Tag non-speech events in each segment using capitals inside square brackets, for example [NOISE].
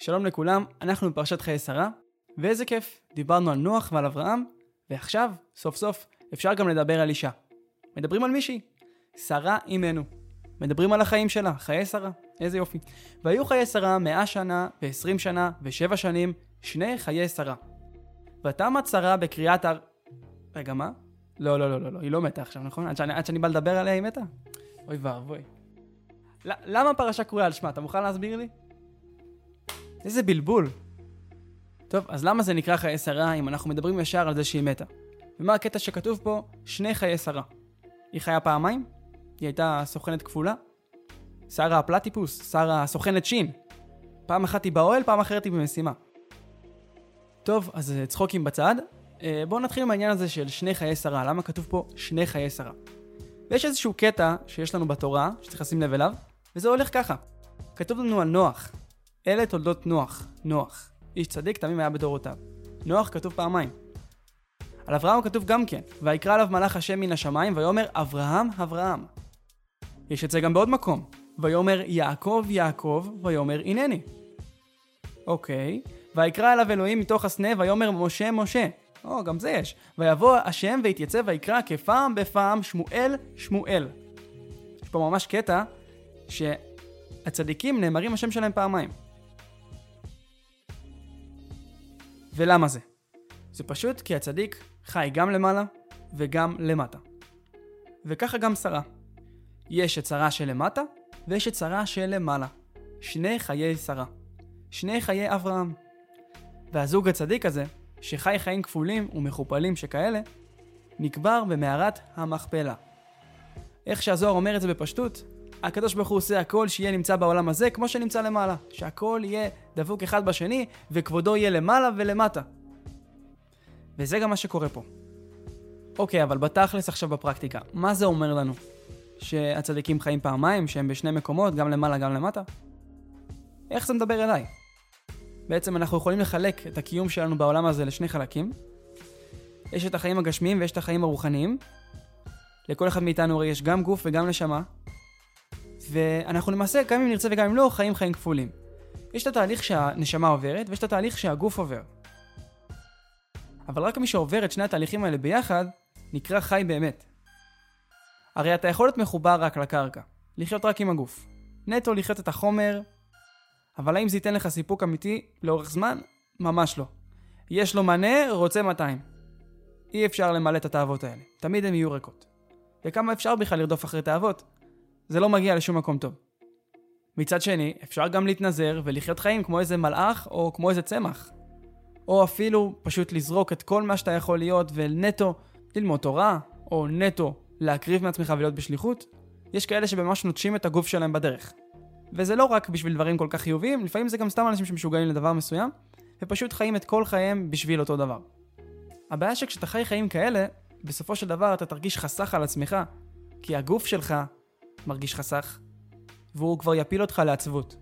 שלום לכולם, אנחנו בפרשת חיי שרה, ואיזה כיף, דיברנו על נוח ועל אברהם, ועכשיו, סוף סוף, אפשר גם לדבר על אישה. מדברים על מישהי, שרה אימנו. מדברים על החיים שלה, חיי שרה, איזה יופי. והיו חיי שרה 100 שנה, ו-20 שנה, ו-7 שנים, שני חיי שרה. ותמת שרה בקריאת הר... רגע, מה? לא, לא, לא, לא, לא, היא לא מתה עכשיו, נכון? עד שאני, עד שאני בא לדבר עליה היא מתה? אוי ואבוי. למה הפרשה קרויה על שמה? אתה מוכן להסביר לי? איזה בלבול. טוב, אז למה זה נקרא חיי שרה אם אנחנו מדברים ישר על זה שהיא מתה? ומה הקטע שכתוב פה? שני חיי שרה. היא חיה פעמיים? היא הייתה סוכנת כפולה? שרה הפלטיפוס, שרה סוכנת שין. פעם אחת היא באוהל, פעם אחרת היא במשימה. טוב, אז אה, צחוקים בצד. אה, בואו נתחיל עם העניין הזה של שני חיי שרה. למה כתוב פה שני חיי שרה? ויש איזשהו קטע שיש לנו בתורה, שצריך לשים לב אליו, וזה הולך ככה. כתוב לנו על נוח. אלה תולדות נוח. נוח. איש צדיק תמים היה בדורותיו. נוח כתוב פעמיים. על אברהם כתוב גם כן, ויקרא עליו מלאך השם מן השמיים, ויאמר אברהם אברהם. יש את זה גם בעוד מקום, ויאמר יעקב יעקב, ויאמר הנני. אוקיי, ויקרא אליו אלוהים מתוך הסנה, ויאמר משה משה. או, גם זה יש. ויבוא השם ויתייצב ויקרא כפעם בפעם שמואל שמואל. יש פה ממש קטע שהצדיקים נאמרים השם שלהם פעמיים. ולמה זה? זה פשוט כי הצדיק חי גם למעלה וגם למטה. וככה גם שרה. יש את שרה שלמטה ויש את שרה שלמעלה. שני חיי שרה. שני חיי אברהם. והזוג הצדיק הזה, שחי חיים כפולים ומכופלים שכאלה, נקבר במערת המכפלה. איך שהזוהר אומר את זה בפשטות, הקדוש ברוך הוא עושה הכל שיהיה נמצא בעולם הזה כמו שנמצא למעלה. שהכל יהיה דבוק אחד בשני, וכבודו יהיה למעלה ולמטה. וזה גם מה שקורה פה. אוקיי, אבל בתכלס עכשיו בפרקטיקה, מה זה אומר לנו? שהצדיקים חיים פעמיים, שהם בשני מקומות, גם למעלה גם למטה? איך זה מדבר אליי? בעצם אנחנו יכולים לחלק את הקיום שלנו בעולם הזה לשני חלקים. יש את החיים הגשמיים ויש את החיים הרוחניים. לכל אחד מאיתנו הרי יש גם גוף וגם נשמה. ואנחנו למעשה, גם אם נרצה וגם אם לא, חיים חיים כפולים. יש את התהליך שהנשמה עוברת ויש את התהליך שהגוף עובר. אבל רק מי שעובר את שני התהליכים האלה ביחד, נקרא חי באמת. הרי אתה יכול להיות מחובר רק לקרקע, לחיות רק עם הגוף. נטו לחיות את החומר, אבל האם זה ייתן לך סיפוק אמיתי לאורך זמן? ממש לא. יש לו מנה, רוצה 200. אי אפשר למלא את התאוות האלה. תמיד הן יהיו ריקות. וכמה אפשר בכלל לרדוף אחרי תאוות? זה לא מגיע לשום מקום טוב. מצד שני, אפשר גם להתנזר ולחיות חיים כמו איזה מלאך או כמו איזה צמח. או אפילו פשוט לזרוק את כל מה שאתה יכול להיות ונטו ללמוד תורה, או נטו להקריב מעצמך ולהיות בשליחות. יש כאלה שממש נוטשים את הגוף שלהם בדרך. וזה לא רק בשביל דברים כל כך חיוביים, לפעמים זה גם סתם אנשים שמשוגעים לדבר מסוים, ופשוט חיים את כל חייהם בשביל אותו דבר. הבעיה שכשאתה חי חיים כאלה, בסופו של דבר אתה תרגיש חסך על עצמך, כי הגוף שלך מרגיש חסך, והוא כבר יפיל אותך לעצבות.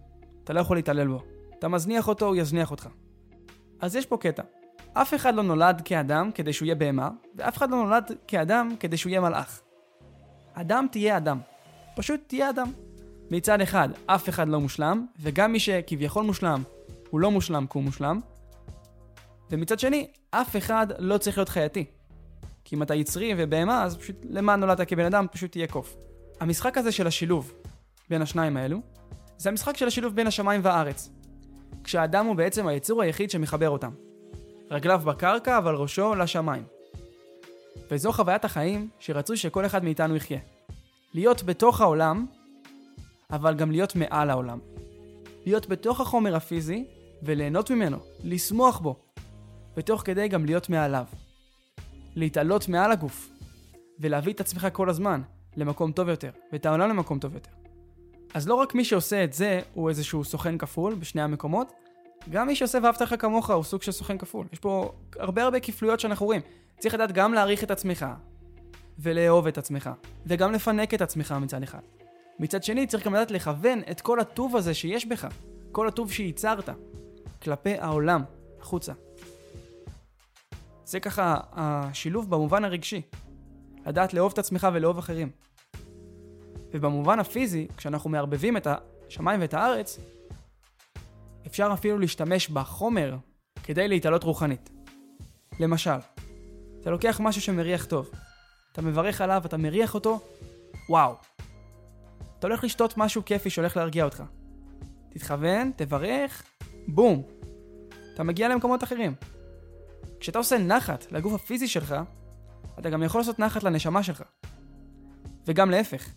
אתה לא יכול להתעלל בו. אתה מזניח אותו, הוא יזניח אותך. אז יש פה קטע. אף אחד לא נולד כאדם כדי שהוא יהיה בהמה, ואף אחד לא נולד כאדם כדי שהוא יהיה מלאך. אדם תהיה אדם. פשוט תהיה אדם. מצד אחד, אף אחד לא מושלם, וגם מי שכביכול מושלם, הוא לא מושלם כי הוא מושלם. ומצד שני, אף אחד לא צריך להיות חייתי. כי אם אתה יצרי ובהמה, אז פשוט למה נולדת כבן אדם? פשוט תהיה קוף. המשחק הזה של השילוב בין השניים האלו, זה המשחק של השילוב בין השמיים והארץ. כשהאדם הוא בעצם היצור היחיד שמחבר אותם. רגליו בקרקע, אבל ראשו לשמיים. וזו חוויית החיים שרצוי שכל אחד מאיתנו יחיה. להיות בתוך העולם, אבל גם להיות מעל העולם. להיות בתוך החומר הפיזי וליהנות ממנו, לשמוח בו, ותוך כדי גם להיות מעליו. להתעלות מעל הגוף, ולהביא את עצמך כל הזמן למקום טוב יותר, ואת העולם למקום טוב יותר. אז לא רק מי שעושה את זה הוא איזשהו סוכן כפול בשני המקומות, גם מי שעושה ואהבת לך כמוך הוא סוג של סוכן כפול. יש פה הרבה הרבה כפלויות שאנחנו רואים. צריך לדעת גם להעריך את עצמך, ולאהוב את עצמך, וגם לפנק את עצמך מצד אחד. מצד שני, צריך גם לדעת לכוון את כל הטוב הזה שיש בך, כל הטוב שייצרת, כלפי העולם, החוצה. זה ככה השילוב במובן הרגשי. לדעת לאהוב את עצמך ולאהוב אחרים. ובמובן הפיזי, כשאנחנו מערבבים את השמיים ואת הארץ, אפשר אפילו להשתמש בחומר כדי להתעלות רוחנית. למשל, אתה לוקח משהו שמריח טוב, אתה מברך עליו, אתה מריח אותו, וואו. אתה הולך לשתות משהו כיפי שהולך להרגיע אותך. תתכוון, תברך, בום. אתה מגיע למקומות אחרים. כשאתה עושה נחת לגוף הפיזי שלך, אתה גם יכול לעשות נחת לנשמה שלך. וגם להפך,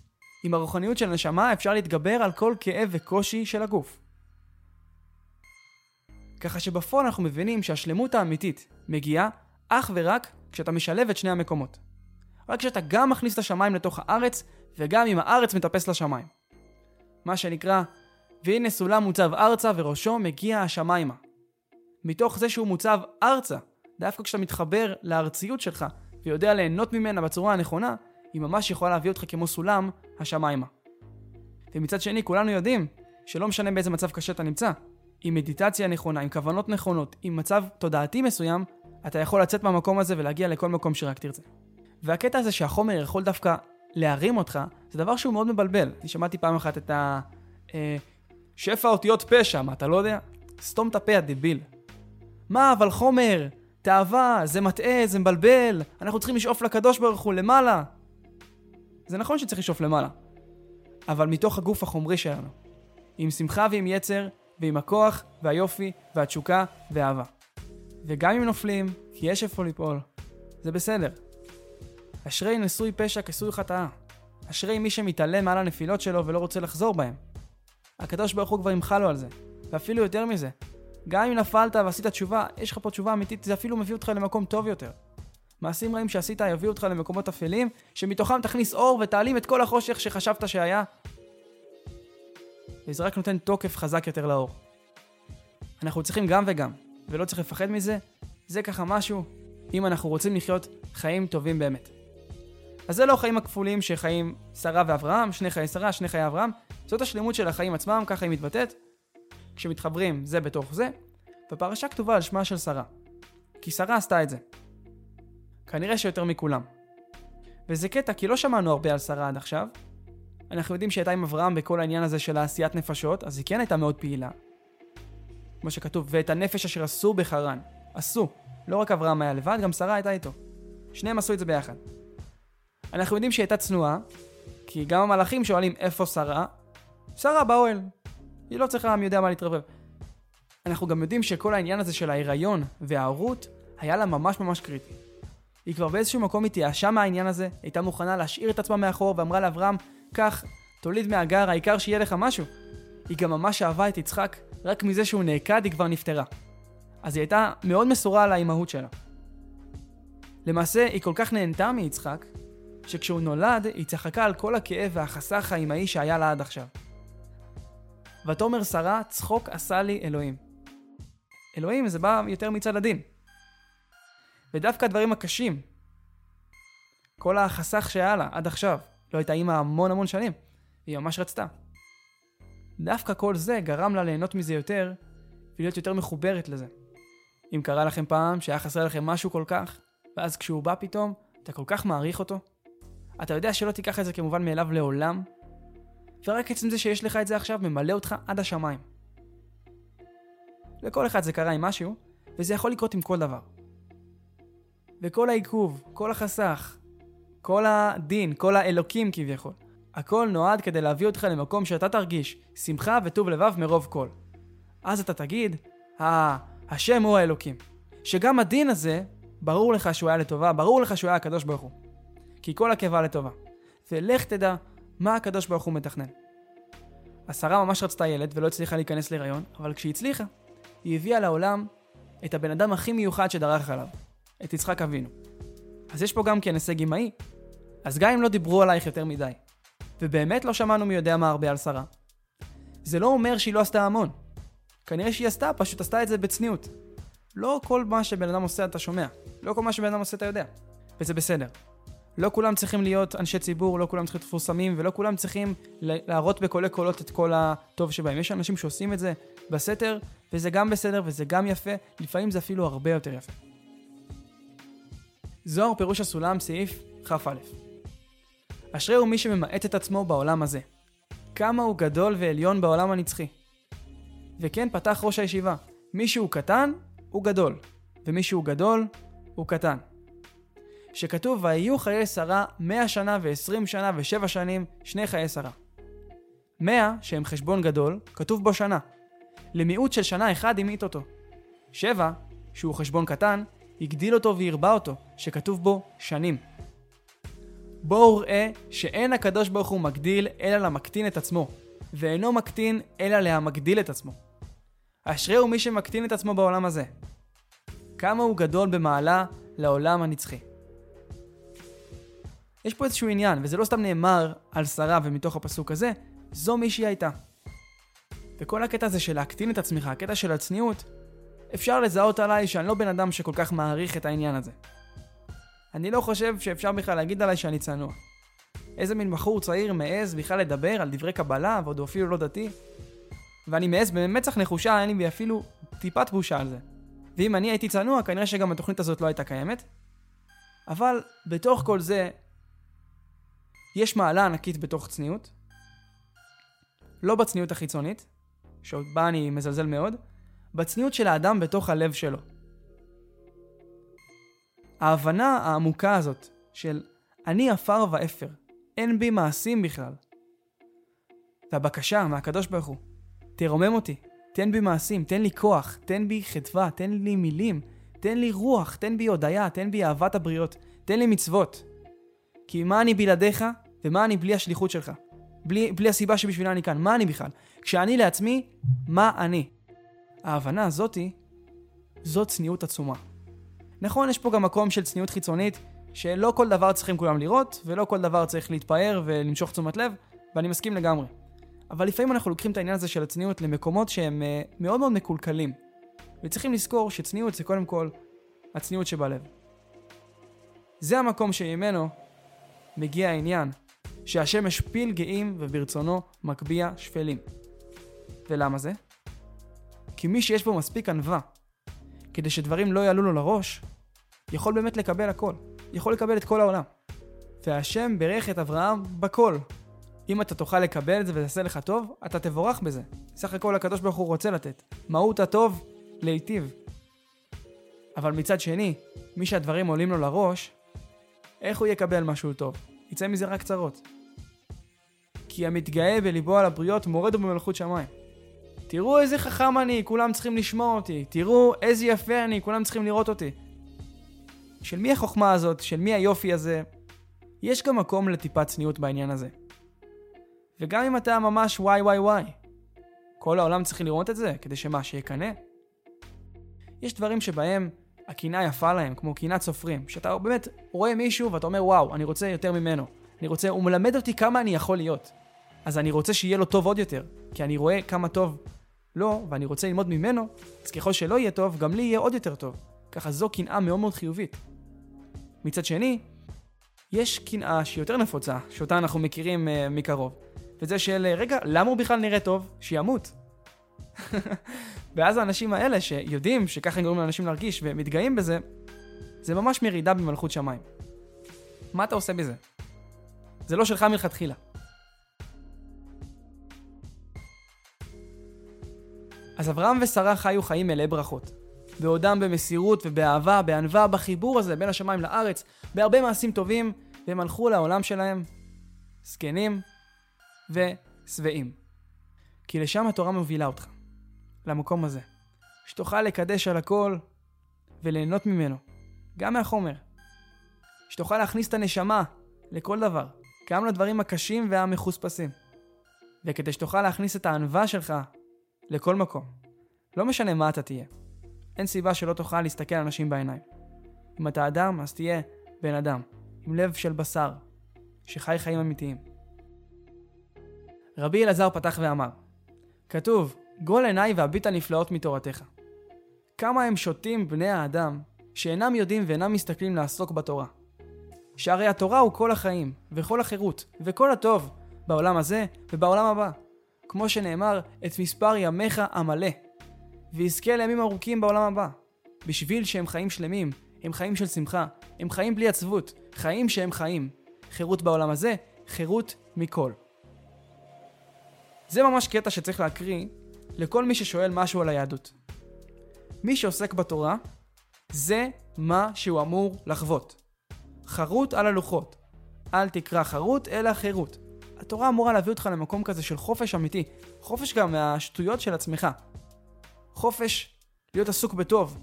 עם הרוחניות של הנשמה אפשר להתגבר על כל כאב וקושי של הגוף. ככה שבפועל אנחנו מבינים שהשלמות האמיתית מגיעה אך ורק כשאתה משלב את שני המקומות. רק כשאתה גם מכניס את השמיים לתוך הארץ, וגם אם הארץ מטפס לשמיים. מה שנקרא, והנה סולם מוצב ארצה וראשו מגיע השמיימה. מתוך זה שהוא מוצב ארצה, דווקא כשאתה מתחבר לארציות שלך ויודע ליהנות ממנה בצורה הנכונה, היא ממש יכולה להביא אותך כמו סולם השמיימה. ומצד שני, כולנו יודעים שלא משנה באיזה מצב קשה אתה נמצא, עם מדיטציה נכונה, עם כוונות נכונות, עם מצב תודעתי מסוים, אתה יכול לצאת מהמקום הזה ולהגיע לכל מקום שרק תרצה. והקטע הזה שהחומר יכול דווקא להרים אותך, זה דבר שהוא מאוד מבלבל. אני שמעתי פעם אחת את ה... אה, שפע אותיות פשע, מה אתה לא יודע? סתום את הפה, הדביל. מה, אבל חומר, תאווה, זה מטעה, זה מבלבל, אנחנו צריכים לשאוף לקדוש ברוך הוא למעלה. זה נכון שצריך לשאוף למעלה, אבל מתוך הגוף החומרי שלנו. עם שמחה ועם יצר, ועם הכוח, והיופי, והתשוקה, והאהבה. וגם אם נופלים, כי יש איפה ליפול, זה בסדר. אשרי נשוי פשע כסוי חטאה. אשרי מי שמתעלם מעל הנפילות שלו ולא רוצה לחזור בהם. הקדוש ברוך הוא כבר ימחל לו על זה. ואפילו יותר מזה, גם אם נפלת ועשית תשובה, יש לך פה תשובה אמיתית, זה אפילו מביא אותך למקום טוב יותר. מעשים רעים שעשית יביאו אותך למקומות אפלים, שמתוכם תכניס אור ותעלים את כל החושך שחשבת שהיה. וזה רק נותן תוקף חזק יותר לאור. אנחנו צריכים גם וגם, ולא צריך לפחד מזה, זה ככה משהו, אם אנחנו רוצים לחיות חיים טובים באמת. אז זה לא החיים הכפולים שחיים שרה ואברהם, שני חיי שרה, שני חיי אברהם, זאת השלמות של החיים עצמם, ככה היא מתבטאת. כשמתחברים זה בתוך זה, והפרשה כתובה על שמה של שרה. כי שרה עשתה את זה. כנראה שיותר מכולם. וזה קטע כי לא שמענו הרבה על שרה עד עכשיו. אנחנו יודעים שהייתה עם אברהם בכל העניין הזה של העשיית נפשות, אז היא כן הייתה מאוד פעילה. כמו שכתוב, ואת הנפש אשר עשו בחרן. עשו. לא רק אברהם היה לבד, גם שרה הייתה איתו. שניהם עשו את זה ביחד. אנחנו יודעים שהיא הייתה צנועה, כי גם המלאכים שואלים איפה שרה, שרה באוהל. היא לא צריכה מי יודע מה להתרברב. אנחנו גם יודעים שכל העניין הזה של ההיריון וההורות היה לה ממש ממש קריטי. היא כבר באיזשהו מקום התייאשה מהעניין הזה, הייתה מוכנה להשאיר את עצמה מאחור ואמרה לאברהם, קח, תוליד מהגר, העיקר שיהיה לך משהו. היא גם ממש אהבה את יצחק, רק מזה שהוא נעקד היא כבר נפטרה. אז היא הייתה מאוד מסורה על האימהות שלה. למעשה, היא כל כך נהנתה מיצחק, שכשהוא נולד, היא צחקה על כל הכאב והחסך האימהי שהיה לה עד עכשיו. ותאמר שרה, צחוק עשה לי אלוהים. אלוהים זה בא יותר מצד הדין. ודווקא הדברים הקשים, כל החסך שהיה לה עד עכשיו, לא הייתה אימא המון המון שנים, היא ממש רצתה. דווקא כל זה גרם לה ליהנות מזה יותר, ולהיות יותר מחוברת לזה. אם קרה לכם פעם שהיה חסר לכם משהו כל כך, ואז כשהוא בא פתאום, אתה כל כך מעריך אותו, אתה יודע שלא תיקח את זה כמובן מאליו לעולם, ורק עצם זה שיש לך את זה עכשיו ממלא אותך עד השמיים. לכל אחד זה קרה עם משהו, וזה יכול לקרות עם כל דבר. וכל העיכוב, כל החסך, כל הדין, כל האלוקים כביכול, הכל נועד כדי להביא אותך למקום שאתה תרגיש שמחה וטוב לבב מרוב כל. אז אתה תגיד, אה, השם הוא האלוקים. שגם הדין הזה, ברור לך שהוא היה לטובה, ברור לך שהוא היה הקדוש ברוך הוא. כי כל עקבה לטובה. ולך תדע מה הקדוש ברוך הוא מתכנן. השרה ממש רצתה ילד ולא הצליחה להיכנס להיריון, אבל כשהיא הצליחה, היא הביאה לעולם את הבן אדם הכי מיוחד שדרך עליו, את יצחק אבינו. אז יש פה גם כן הישג אמאי. אז גם אם לא דיברו עלייך יותר מדי, ובאמת לא שמענו מי יודע מה הרבה על שרה, זה לא אומר שהיא לא עשתה המון. כנראה שהיא עשתה, פשוט עשתה את זה בצניעות. לא כל מה שבן אדם עושה אתה שומע, לא כל מה שבן אדם עושה אתה יודע, וזה בסדר. לא כולם צריכים להיות אנשי ציבור, לא כולם צריכים להיות מפורסמים, ולא כולם צריכים להראות בקולי קולות את כל הטוב שבהם. יש אנשים שעושים את זה בסתר, וזה גם בסדר וזה גם יפה, לפעמים זה אפילו הרבה יותר יפה. זוהר פירוש הסולם, סעיף כ"א. אשרי הוא מי שממעט את עצמו בעולם הזה. כמה הוא גדול ועליון בעולם הנצחי. וכן פתח ראש הישיבה. מי שהוא קטן, הוא גדול, ומי שהוא גדול, הוא קטן. שכתוב, ויהיו חיי שרה מאה שנה ועשרים שנה ושבע שנים, שני חיי שרה. מאה, שהם חשבון גדול, כתוב בו שנה. למיעוט של שנה אחד המעיט אותו. שבע, שהוא חשבון קטן, הגדיל אותו והרבה אותו, שכתוב בו שנים. בואו ראה שאין הקדוש ברוך הוא מגדיל אלא למקטין את עצמו, ואינו מקטין אלא להמגדיל את עצמו. אשריהו מי שמקטין את עצמו בעולם הזה. כמה הוא גדול במעלה לעולם הנצחי. יש פה איזשהו עניין, וזה לא סתם נאמר על שרה ומתוך הפסוק הזה, זו מי שהיא הייתה. וכל הקטע הזה של להקטין את עצמך, הקטע של הצניעות, אפשר לזהות עליי שאני לא בן אדם שכל כך מעריך את העניין הזה. אני לא חושב שאפשר בכלל להגיד עליי שאני צנוע. איזה מין בחור צעיר מעז בכלל לדבר על דברי קבלה, ועוד הוא אפילו לא דתי? ואני מעז במצח נחושה, אין לי אפילו טיפת בושה על זה. ואם אני הייתי צנוע, כנראה שגם התוכנית הזאת לא הייתה קיימת. אבל בתוך כל זה, יש מעלה ענקית בתוך צניעות. לא בצניעות החיצונית, שבה אני מזלזל מאוד, בצניעות של האדם בתוך הלב שלו. ההבנה העמוקה הזאת של אני עפר ואפר, אין בי מעשים בכלל. והבקשה מהקדוש ברוך הוא, תרומם אותי, תן בי מעשים, תן לי כוח, תן בי חדווה, תן לי מילים, תן לי רוח, תן בי הודיה, תן בי אהבת הבריות, תן לי מצוות. כי מה אני בלעדיך, ומה אני בלי השליחות שלך? בלי, בלי הסיבה שבשבילה אני כאן, מה אני בכלל? כשאני לעצמי, מה אני? ההבנה הזאתי, זו צניעות עצומה. נכון, יש פה גם מקום של צניעות חיצונית, שלא כל דבר צריכים כולם לראות, ולא כל דבר צריך להתפאר ולמשוך תשומת לב, ואני מסכים לגמרי. אבל לפעמים אנחנו לוקחים את העניין הזה של הצניעות למקומות שהם uh, מאוד מאוד מקולקלים. וצריכים לזכור שצניעות זה קודם כל הצניעות שבלב. זה המקום שממנו מגיע העניין שהשם משפיל גאים וברצונו מקביע שפלים. ולמה זה? כי מי שיש בו מספיק ענווה כדי שדברים לא יעלו לו לראש, יכול באמת לקבל הכל. יכול לקבל את כל העולם. והשם בירך את אברהם בכל. אם אתה תוכל לקבל את זה וזה לך טוב, אתה תבורך בזה. סך הכל הקדוש ברוך הוא רוצה לתת. מהות הטוב, להיטיב. אבל מצד שני, מי שהדברים עולים לו לראש, איך הוא יקבל משהו טוב? יצא מזה רק צרות. כי המתגאה בליבו על הבריות מורד במלכות שמיים. תראו איזה חכם אני, כולם צריכים לשמוע אותי. תראו איזה יפה אני, כולם צריכים לראות אותי. של מי החוכמה הזאת? של מי היופי הזה? יש גם מקום לטיפת צניעות בעניין הזה. וגם אם אתה ממש וואי וואי וואי, כל העולם צריך לראות את זה, כדי שמה, שיקנא? יש דברים שבהם הקנאה יפה להם, כמו קנאת סופרים, שאתה באמת רואה מישהו ואתה אומר וואו, אני רוצה יותר ממנו. אני רוצה, הוא מלמד אותי כמה אני יכול להיות. אז אני רוצה שיהיה לו טוב עוד יותר, כי אני רואה כמה טוב לו, ואני רוצה ללמוד ממנו, אז ככל שלא יהיה טוב, גם לי יהיה עוד יותר טוב. ככה זו קנאה מאוד מאוד חיובית. מצד שני, יש קנאה שהיא יותר נפוצה, שאותה אנחנו מכירים uh, מקרוב, וזה של, uh, רגע, למה הוא בכלל נראה טוב? שימות. [LAUGHS] ואז האנשים האלה שיודעים שככה גורמים לאנשים להרגיש ומתגאים בזה, זה ממש מרידה במלכות שמיים. מה אתה עושה בזה? זה לא שלך מלכתחילה. אז אברהם ושרה חיו חיים מלאי ברכות. בעודם במסירות ובאהבה, בענווה, בחיבור הזה בין השמיים לארץ, בהרבה מעשים טובים, והם הלכו לעולם שלהם זקנים ושבעים. כי לשם התורה מובילה אותך, למקום הזה. שתוכל לקדש על הכל וליהנות ממנו, גם מהחומר. שתוכל להכניס את הנשמה לכל דבר, גם לדברים הקשים והמחוספסים. וכדי שתוכל להכניס את הענווה שלך לכל מקום. לא משנה מה אתה תהיה. אין סיבה שלא תוכל להסתכל על אנשים בעיניים. אם אתה אדם, אז תהיה בן אדם, עם לב של בשר, שחי חיים אמיתיים. רבי אלעזר פתח ואמר, כתוב, גול עיניי והביט הנפלאות מתורתך. כמה הם שותים בני האדם, שאינם יודעים ואינם מסתכלים לעסוק בתורה. שהרי התורה הוא כל החיים, וכל החירות, וכל הטוב, בעולם הזה ובעולם הבא. כמו שנאמר, את מספר ימיך המלא, ויזכה לימים ארוכים בעולם הבא. בשביל שהם חיים שלמים, הם חיים של שמחה, הם חיים בלי עצבות, חיים שהם חיים. חירות בעולם הזה, חירות מכל. זה ממש קטע שצריך להקריא לכל מי ששואל משהו על היהדות. מי שעוסק בתורה, זה מה שהוא אמור לחוות. חרוט על הלוחות. אל תקרא חרוט, אלא חירות. התורה אמורה להביא אותך למקום כזה של חופש אמיתי. חופש גם מהשטויות של עצמך. חופש להיות עסוק בטוב.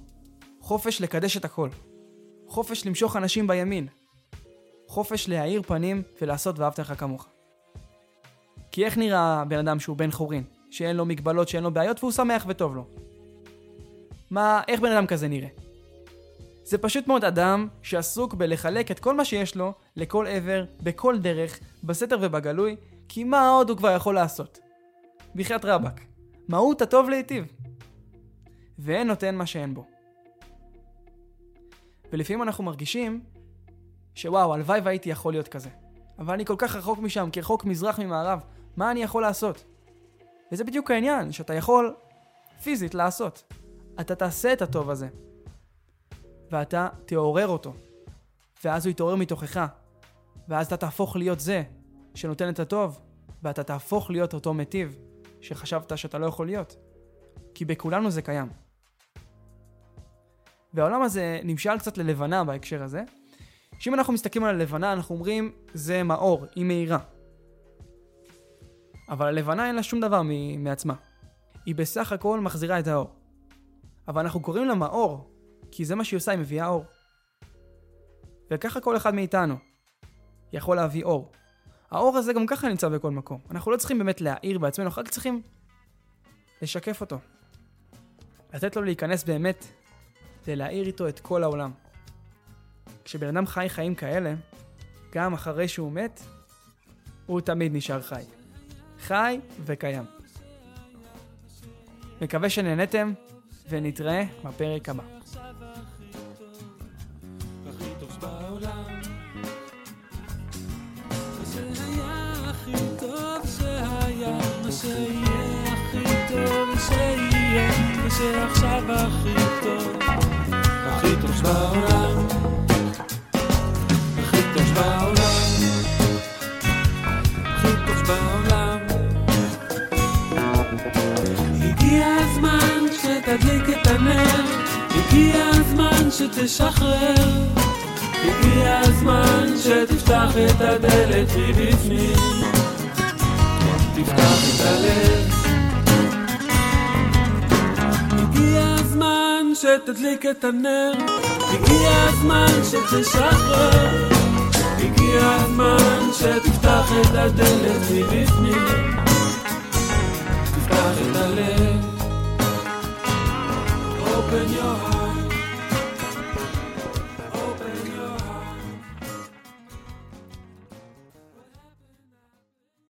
חופש לקדש את הכל. חופש למשוך אנשים בימין. חופש להאיר פנים ולעשות ואהבת לך כמוך. כי איך נראה בן אדם שהוא בן חורין? שאין לו מגבלות, שאין לו בעיות והוא שמח וטוב לו. מה, איך בן אדם כזה נראה? זה פשוט מאוד אדם שעסוק בלחלק את כל מה שיש לו לכל עבר, בכל דרך, בסתר ובגלוי, כי מה עוד הוא כבר יכול לעשות? בחייאת רבאק. מהות הטוב להיטיב. ואין נותן מה שאין בו. ולפעמים אנחנו מרגישים שוואו, הלוואי והייתי יכול להיות כזה. אבל אני כל כך רחוק משם, כרחוק מזרח ממערב, מה אני יכול לעשות? וזה בדיוק העניין, שאתה יכול פיזית לעשות. אתה תעשה את הטוב הזה. ואתה תעורר אותו. ואז הוא יתעורר מתוכך. ואז אתה תהפוך להיות זה שנותן את הטוב, ואתה תהפוך להיות אותו מטיב שחשבת שאתה לא יכול להיות. כי בכולנו זה קיים. והעולם הזה נמשל קצת ללבנה בהקשר הזה, שאם אנחנו מסתכלים על הלבנה אנחנו אומרים זה מאור, היא מאירה. אבל הלבנה אין לה שום דבר מעצמה. היא בסך הכל מחזירה את האור. אבל אנחנו קוראים לה מאור, כי זה מה שהיא עושה, היא מביאה אור. וככה כל אחד מאיתנו יכול להביא אור. האור הזה גם ככה נמצא בכל מקום. אנחנו לא צריכים באמת להעיר בעצמנו, אנחנו רק צריכים לשקף אותו. לתת לו להיכנס באמת ולהאיר איתו את כל העולם. כשבן אדם חי חיים כאלה, גם אחרי שהוא מת, הוא תמיד נשאר חי. חי וקיים. מקווה שנהנתם, ונתראה בפרק הבא. שיהיה. הכי טוב שיהיה, ושעכשיו הכי טוב, הכי טוב בעולם, הכי טוב בעולם, הזמן שתדליק את הנר, הגיע הזמן שתשחרר, הגיע הזמן שתפתח את הדלת מבפנים. תפתח את הלב. הגיע הזמן שתדליק את הנר, הגיע הזמן שתשחרר, הגיע הזמן שתפתח את הדלת מבפנים, תפתח את הלב. Open your heart.